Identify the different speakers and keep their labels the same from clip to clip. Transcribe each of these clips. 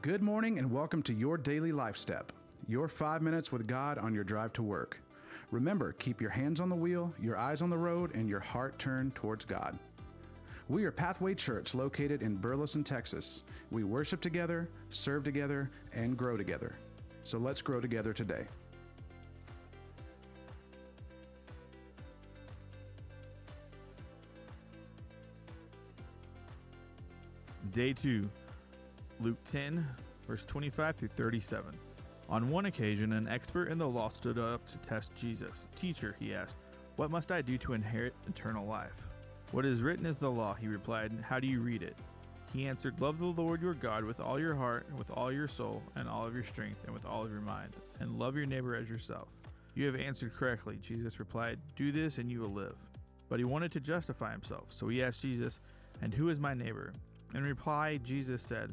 Speaker 1: Good morning and welcome to your daily life step, your five minutes with God on your drive to work. Remember, keep your hands on the wheel, your eyes on the road, and your heart turned towards God. We are Pathway Church located in Burleson, Texas. We worship together, serve together, and grow together. So let's grow together today.
Speaker 2: Day 2, Luke 10, verse 25 through 37. On one occasion, an expert in the law stood up to test Jesus. Teacher, he asked, What must I do to inherit eternal life? What is written is the law, he replied. How do you read it? He answered, Love the Lord your God with all your heart, and with all your soul, and all of your strength, and with all of your mind, and love your neighbor as yourself. You have answered correctly, Jesus replied. Do this, and you will live. But he wanted to justify himself, so he asked Jesus, And who is my neighbor? In reply, Jesus said,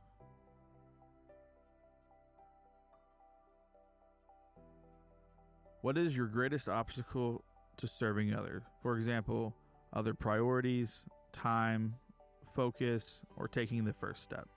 Speaker 2: What is your greatest obstacle to serving others? For example, other priorities, time, focus, or taking the first step.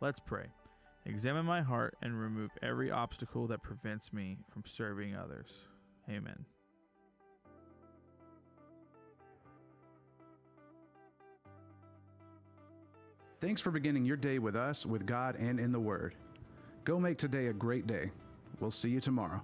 Speaker 2: Let's pray. Examine my heart and remove every obstacle that prevents me from serving others. Amen.
Speaker 1: Thanks for beginning your day with us, with God, and in the Word. Go make today a great day. We'll see you tomorrow.